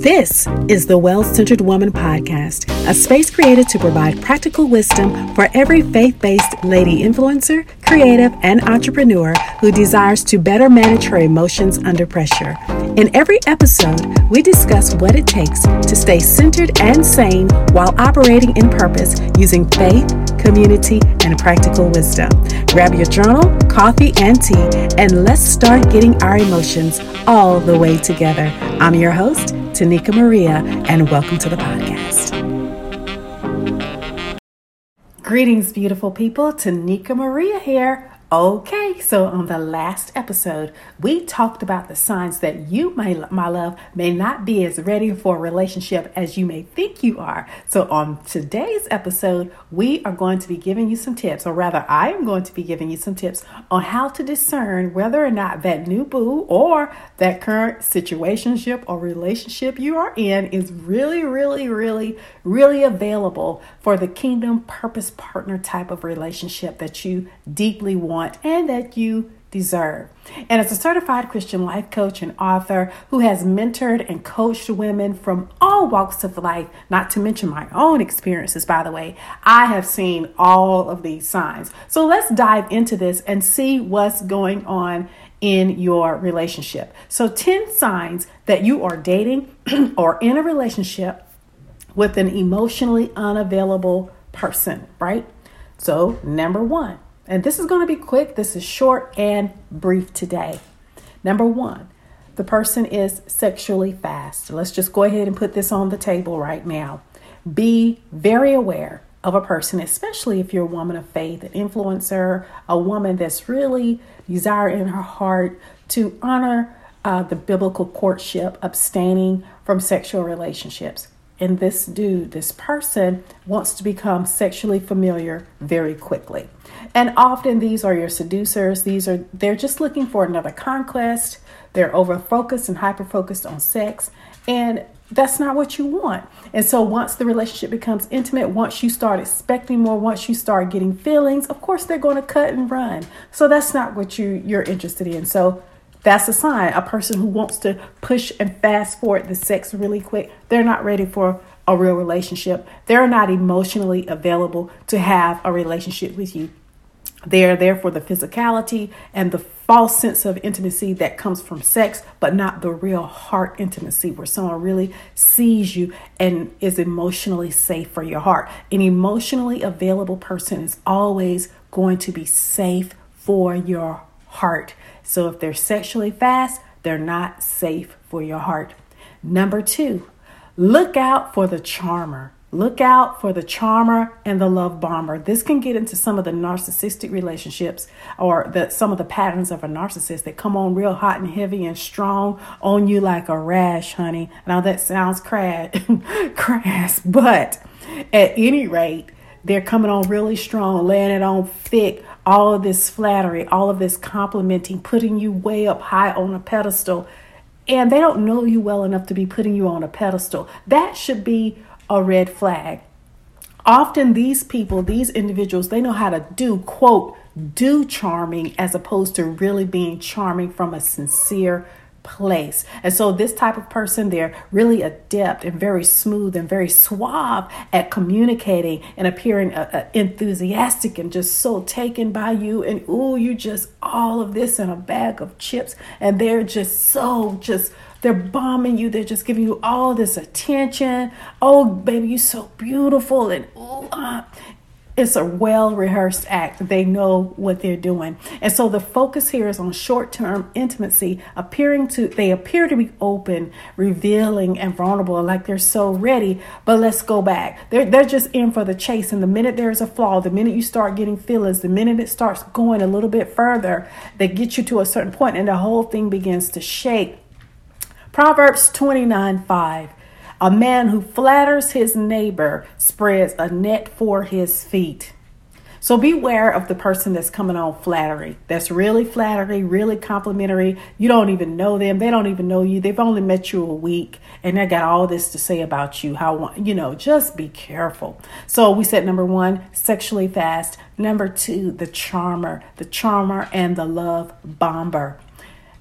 This is the Well Centered Woman Podcast, a space created to provide practical wisdom for every faith based lady influencer, creative, and entrepreneur who desires to better manage her emotions under pressure. In every episode, we discuss what it takes to stay centered and sane while operating in purpose using faith, community, and practical wisdom. Grab your journal, coffee, and tea, and let's start getting our emotions all the way together. I'm your host, Tonika Maria, and welcome to the podcast. Greetings, beautiful people. Tonika Maria here. Okay, so on the last episode, we talked about the signs that you, my, my love, may not be as ready for a relationship as you may think you are. So, on today's episode, we are going to be giving you some tips, or rather, I am going to be giving you some tips on how to discern whether or not that new boo or that current situationship or relationship you are in is really, really, really, really available for the kingdom purpose partner type of relationship that you deeply want and that you deserve. And as a certified Christian life coach and author who has mentored and coached women from all walks of life, not to mention my own experiences, by the way, I have seen all of these signs. So let's dive into this and see what's going on in your relationship. So, 10 signs that you are dating or in a relationship with an emotionally unavailable person, right? So, number one, and this is going to be quick, this is short and brief today. Number one, the person is sexually fast. Let's just go ahead and put this on the table right now. Be very aware of a person, especially if you're a woman of faith, an influencer, a woman that's really desire in her heart to honor uh, the biblical courtship, abstaining from sexual relationships. And this dude, this person, wants to become sexually familiar very quickly. And often these are your seducers. These are they're just looking for another conquest. They're over focused and hyper focused on sex. And that's not what you want. And so once the relationship becomes intimate, once you start expecting more, once you start getting feelings, of course they're going to cut and run. So that's not what you you're interested in. So that's a sign. A person who wants to push and fast forward the sex really quick, they're not ready for a real relationship. They're not emotionally available to have a relationship with you. They are there for the physicality and the false sense of intimacy that comes from sex, but not the real heart intimacy where someone really sees you and is emotionally safe for your heart. An emotionally available person is always going to be safe for your heart. So if they're sexually fast, they're not safe for your heart. Number two, look out for the charmer. Look out for the charmer and the love bomber. This can get into some of the narcissistic relationships or the, some of the patterns of a narcissist that come on real hot and heavy and strong on you like a rash, honey. Now that sounds crass, crass, but at any rate, they're coming on really strong, laying it on thick, all of this flattery, all of this complimenting, putting you way up high on a pedestal. And they don't know you well enough to be putting you on a pedestal. That should be a red flag. Often, these people, these individuals, they know how to do, quote, do charming as opposed to really being charming from a sincere place. And so, this type of person, they're really adept and very smooth and very suave at communicating and appearing uh, uh, enthusiastic and just so taken by you. And ooh, you just all of this in a bag of chips. And they're just so, just they're bombing you. They're just giving you all this attention. Oh, baby, you're so beautiful. And ooh, uh, it's a well rehearsed act. They know what they're doing. And so the focus here is on short term intimacy, appearing to, they appear to be open, revealing, and vulnerable, like they're so ready. But let's go back. They're, they're just in for the chase. And the minute there's a flaw, the minute you start getting feelings, the minute it starts going a little bit further, they get you to a certain point and the whole thing begins to shake Proverbs 29 5. A man who flatters his neighbor spreads a net for his feet. So beware of the person that's coming on flattery. That's really flattery, really complimentary. You don't even know them. They don't even know you. They've only met you a week and they got all this to say about you. How, you know, just be careful. So we said number one, sexually fast. Number two, the charmer, the charmer and the love bomber.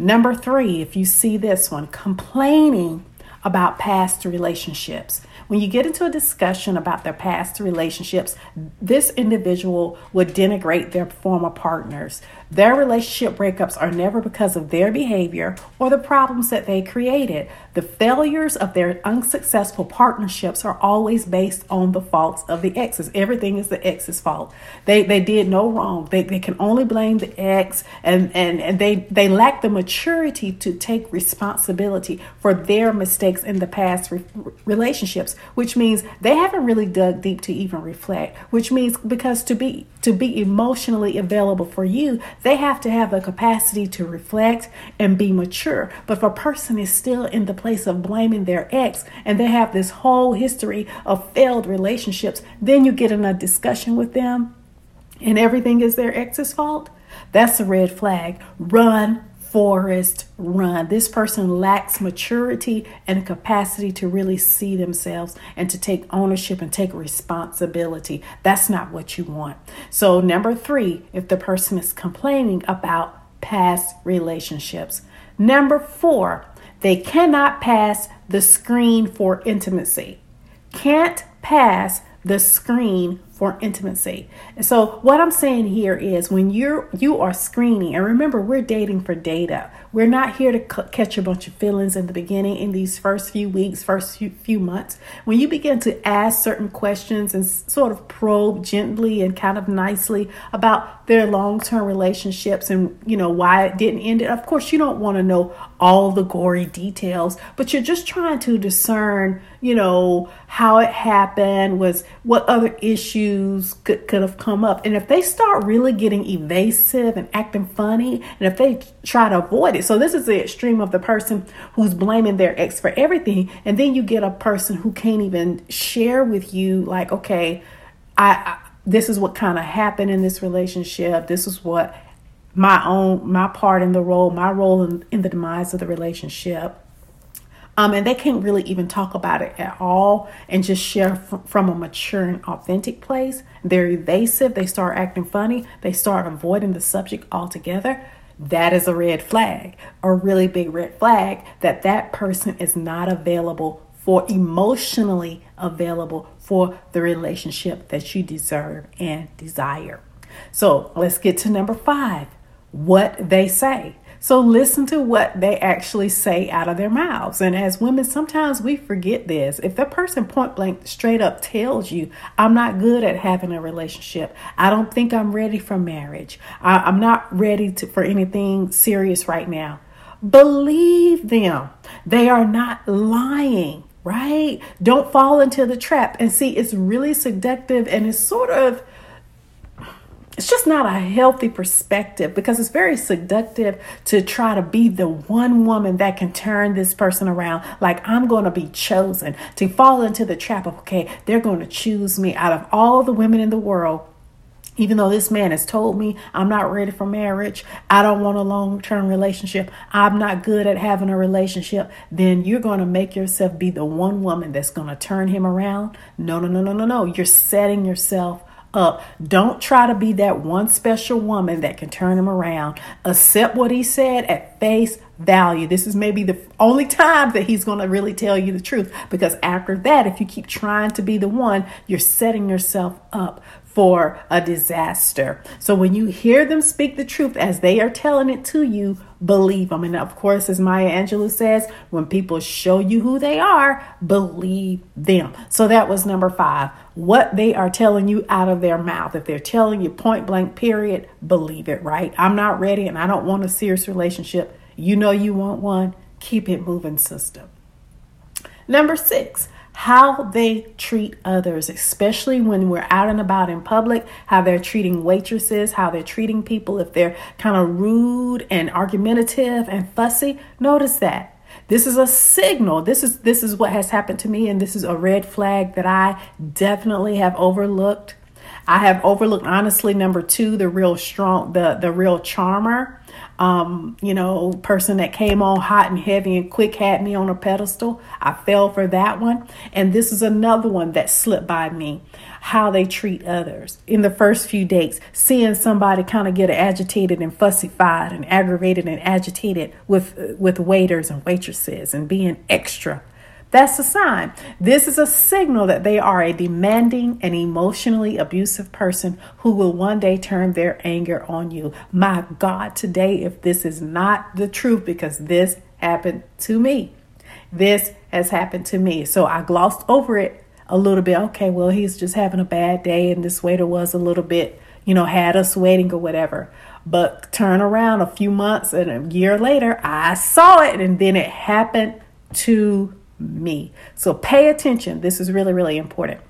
Number three, if you see this one, complaining about past relationships. When you get into a discussion about their past relationships, this individual would denigrate their former partners. Their relationship breakups are never because of their behavior or the problems that they created. The failures of their unsuccessful partnerships are always based on the faults of the exes. Everything is the ex's fault. They they did no wrong. They, they can only blame the ex and, and, and they, they lack the maturity to take responsibility for their mistakes in the past re- relationships, which means they haven't really dug deep to even reflect, which means because to be to be emotionally available for you, they have to have the capacity to reflect and be mature. But if a person is still in the place of blaming their ex and they have this whole history of failed relationships, then you get in a discussion with them and everything is their ex's fault, that's a red flag. Run, Forrest, run. This person lacks maturity and capacity to really see themselves and to take ownership and take responsibility. That's not what you want. So, number three, if the person is complaining about past relationships. Number four, they cannot pass the screen for intimacy. Can't pass the screen for intimacy. And so what I'm saying here is when you're you are screening and remember we're dating for data. We're not here to c- catch a bunch of feelings in the beginning in these first few weeks, first few, few months. When you begin to ask certain questions and s- sort of probe gently and kind of nicely about their long-term relationships and you know why it didn't end it. Of course, you don't want to know all the gory details, but you're just trying to discern, you know, how it happened, was what other issues could, could have come up. And if they start really getting evasive and acting funny, and if they try to avoid it, so this is the extreme of the person who's blaming their ex for everything, and then you get a person who can't even share with you, like, okay, I, I this is what kind of happened in this relationship. This is what my own my part in the role, my role in, in the demise of the relationship. Um, and they can't really even talk about it at all and just share f- from a mature and authentic place. They're evasive. They start acting funny. They start avoiding the subject altogether. That is a red flag, a really big red flag that that person is not available for emotionally available for the relationship that you deserve and desire. So let's get to number five what they say. So listen to what they actually say out of their mouths. And as women, sometimes we forget this. If the person point blank straight up tells you, I'm not good at having a relationship, I don't think I'm ready for marriage, I, am not ready to, for anything serious right now, believe them. They are not lying. Right? Don't fall into the trap. And see, it's really seductive and it's sort of it's just not a healthy perspective because it's very seductive to try to be the one woman that can turn this person around. Like, I'm going to be chosen to fall into the trap of, okay, they're going to choose me out of all the women in the world. Even though this man has told me I'm not ready for marriage, I don't want a long term relationship, I'm not good at having a relationship, then you're going to make yourself be the one woman that's going to turn him around. No, no, no, no, no, no. You're setting yourself up. Don't try to be that one special woman that can turn him around. Accept what he said at face value. This is maybe the only time that he's going to really tell you the truth because after that, if you keep trying to be the one, you're setting yourself up for a disaster. So when you hear them speak the truth as they are telling it to you, believe them. And of course, as Maya Angelou says, when people show you who they are, believe them. So that was number five. What they are telling you out of their mouth. If they're telling you point blank, period, believe it, right? I'm not ready and I don't want a serious relationship. You know you want one. Keep it moving, system. Number six, how they treat others, especially when we're out and about in public, how they're treating waitresses, how they're treating people, if they're kind of rude and argumentative and fussy. Notice that. This is a signal. This is this is what has happened to me and this is a red flag that I definitely have overlooked. I have overlooked honestly number 2 the real strong the the real charmer um, you know, person that came on hot and heavy and quick had me on a pedestal. I fell for that one. And this is another one that slipped by me how they treat others. In the first few dates, seeing somebody kind of get agitated and fussified and aggravated and agitated with with waiters and waitresses and being extra. That's a sign. This is a signal that they are a demanding and emotionally abusive person who will one day turn their anger on you. My God, today, if this is not the truth, because this happened to me, this has happened to me. So I glossed over it a little bit. Okay, well, he's just having a bad day, and this waiter was a little bit, you know, had us waiting or whatever. But turn around a few months and a year later, I saw it, and then it happened to me. So pay attention. This is really, really important.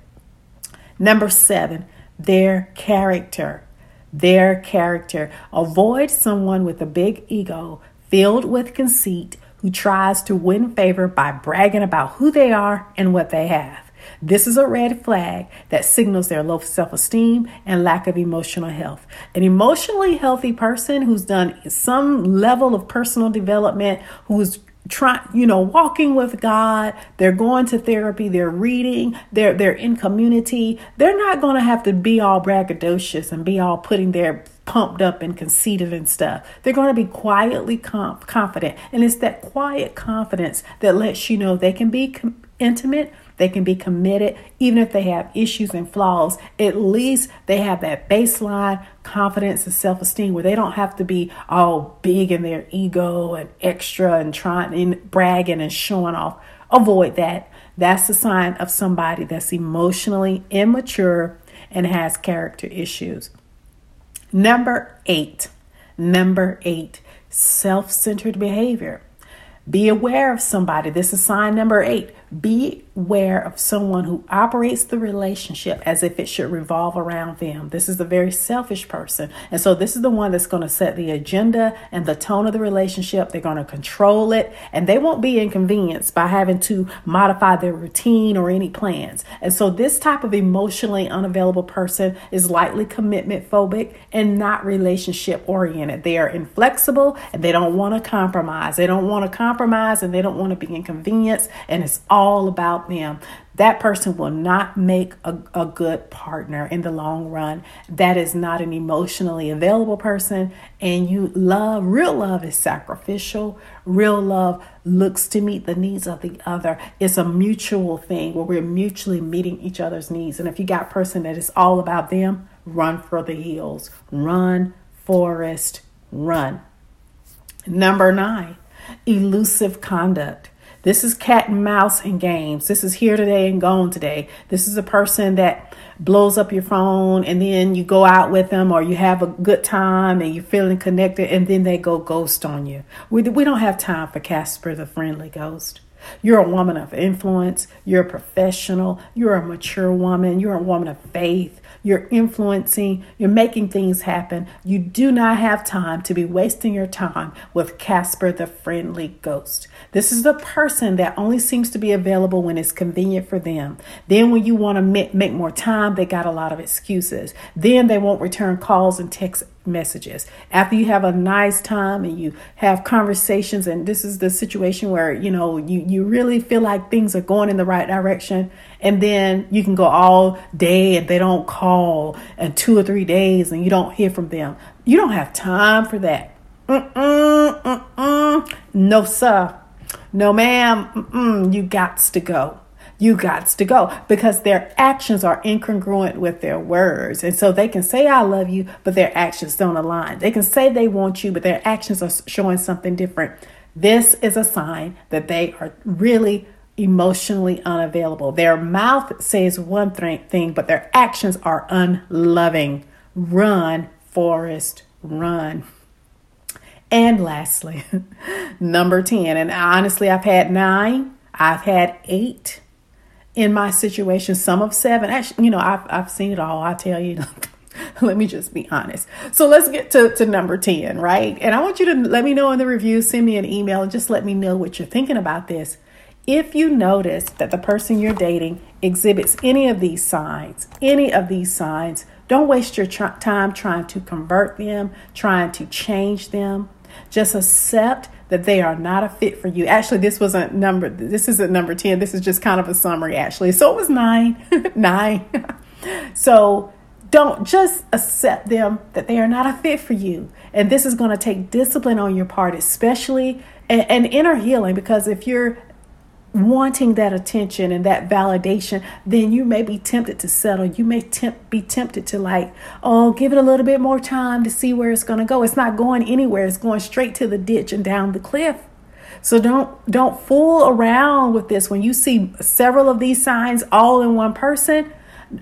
Number seven, their character. Their character. Avoid someone with a big ego filled with conceit who tries to win favor by bragging about who they are and what they have. This is a red flag that signals their low self esteem and lack of emotional health. An emotionally healthy person who's done some level of personal development, who's trying you know walking with god. They're going to therapy. They're reading. They're they're in community. They're not going to have to be all braggadocious and be all putting their pumped up and conceited and stuff. They're going to be quietly confident. And it's that quiet confidence that lets you know they can be intimate they can be committed, even if they have issues and flaws. At least they have that baseline confidence and self esteem where they don't have to be all big in their ego and extra and trying and bragging and showing off. Avoid that. That's a sign of somebody that's emotionally immature and has character issues. Number eight, number eight, self centered behavior. Be aware of somebody. This is sign number eight. Be aware of someone who operates the relationship as if it should revolve around them. This is a very selfish person. And so this is the one that's going to set the agenda and the tone of the relationship. They're going to control it and they won't be inconvenienced by having to modify their routine or any plans. And so this type of emotionally unavailable person is likely commitment phobic and not relationship oriented. They are inflexible and they don't want to compromise. They don't want to compromise and they don't want to be inconvenienced and it's all all about them. That person will not make a, a good partner in the long run. That is not an emotionally available person. And you love, real love is sacrificial. Real love looks to meet the needs of the other. It's a mutual thing where we're mutually meeting each other's needs. And if you got a person that is all about them, run for the hills. Run, Forrest, run. Number nine, elusive conduct. This is cat and mouse and games. This is here today and gone today. This is a person that blows up your phone and then you go out with them or you have a good time and you're feeling connected and then they go ghost on you. We, we don't have time for Casper the friendly ghost. You're a woman of influence. You're a professional. You're a mature woman. You're a woman of faith. You're influencing, you're making things happen. You do not have time to be wasting your time with Casper the friendly ghost. This is the person that only seems to be available when it's convenient for them. Then, when you want to make, more time, they got a lot of excuses. Then they won't return calls and text messages. After you have a nice time and you have conversations, and this is the situation where you know you, you really feel like things are going in the right direction, and then you can go all day and they don't call and two or three days and you don't hear from them. You don't have time for that. Mm-mm, mm-mm. No, sir. No, ma'am. Mm-mm. You got to go you got to go because their actions are incongruent with their words. And so they can say, I love you, but their actions don't align. They can say they want you, but their actions are showing something different. This is a sign that they are really emotionally unavailable. Their mouth says one thing, but their actions are unloving. Run, Forrest, run. And lastly, number 10. And honestly, I've had nine, I've had eight, in my situation, some of seven. Actually, you know, I've, I've seen it all. I tell you, let me just be honest. So let's get to, to number 10, right? And I want you to let me know in the review, send me an email, and just let me know what you're thinking about this. If you notice that the person you're dating exhibits any of these signs, any of these signs, don't waste your tr- time trying to convert them, trying to change them. Just accept that they are not a fit for you. Actually, this wasn't number, this isn't number 10. This is just kind of a summary, actually. So it was nine, nine. so don't just accept them that they are not a fit for you. And this is going to take discipline on your part, especially and, and inner healing, because if you're wanting that attention and that validation, then you may be tempted to settle. You may be tempted to like, oh, give it a little bit more time to see where it's going to go. It's not going anywhere. It's going straight to the ditch and down the cliff. So don't don't fool around with this. When you see several of these signs all in one person,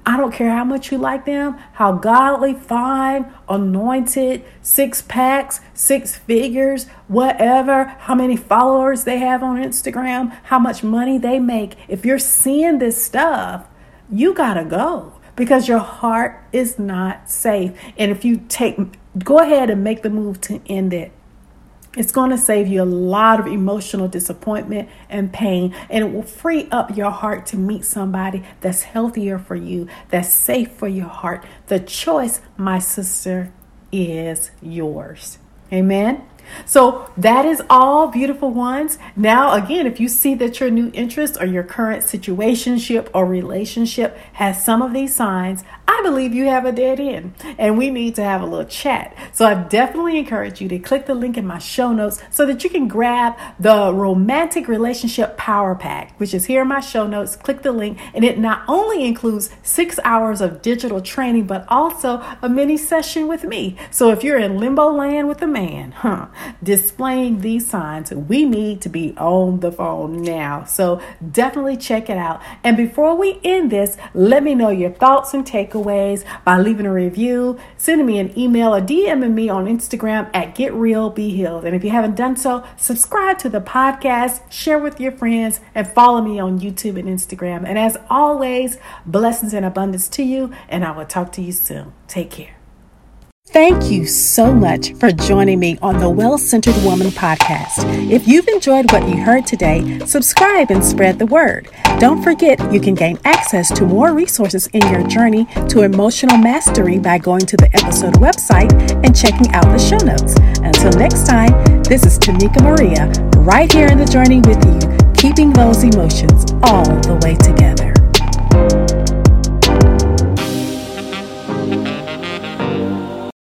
I don't care how much you like them, how godly, fine, anointed, six packs, six figures, whatever, how many followers they have on Instagram, how much money they make. If you're seeing this stuff, you got to go because your heart is not safe. And if you take, go ahead and make the move to end it. It's going to save you a lot of emotional disappointment and pain, and it will free up your heart to meet somebody that's healthier for you, that's safe for your heart. The choice, my sister, is yours. Amen. So that is all, beautiful ones. Now, again, if you see that your new interest or your current situationship or relationship has some of these signs, I believe you have a dead end and we need to have a little chat. So I definitely encourage you to click the link in my show notes so that you can grab the romantic relationship power pack, which is here in my show notes. Click the link and it not only includes six hours of digital training, but also a mini session with me. So if you're in limbo land with a man, huh, displaying these signs, we need to be on the phone now. So definitely check it out. And before we end this, let me know your thoughts and takeaways takeaways by leaving a review, sending me an email, or DMing me on Instagram at Get Real Be Healed. And if you haven't done so, subscribe to the podcast, share with your friends, and follow me on YouTube and Instagram. And as always, blessings and abundance to you, and I will talk to you soon. Take care. Thank you so much for joining me on the Well Centered Woman podcast. If you've enjoyed what you heard today, subscribe and spread the word. Don't forget you can gain access to more resources in your journey to emotional mastery by going to the episode website and checking out the show notes. Until next time, this is Tonika Maria, right here in the journey with you, keeping those emotions all the way together.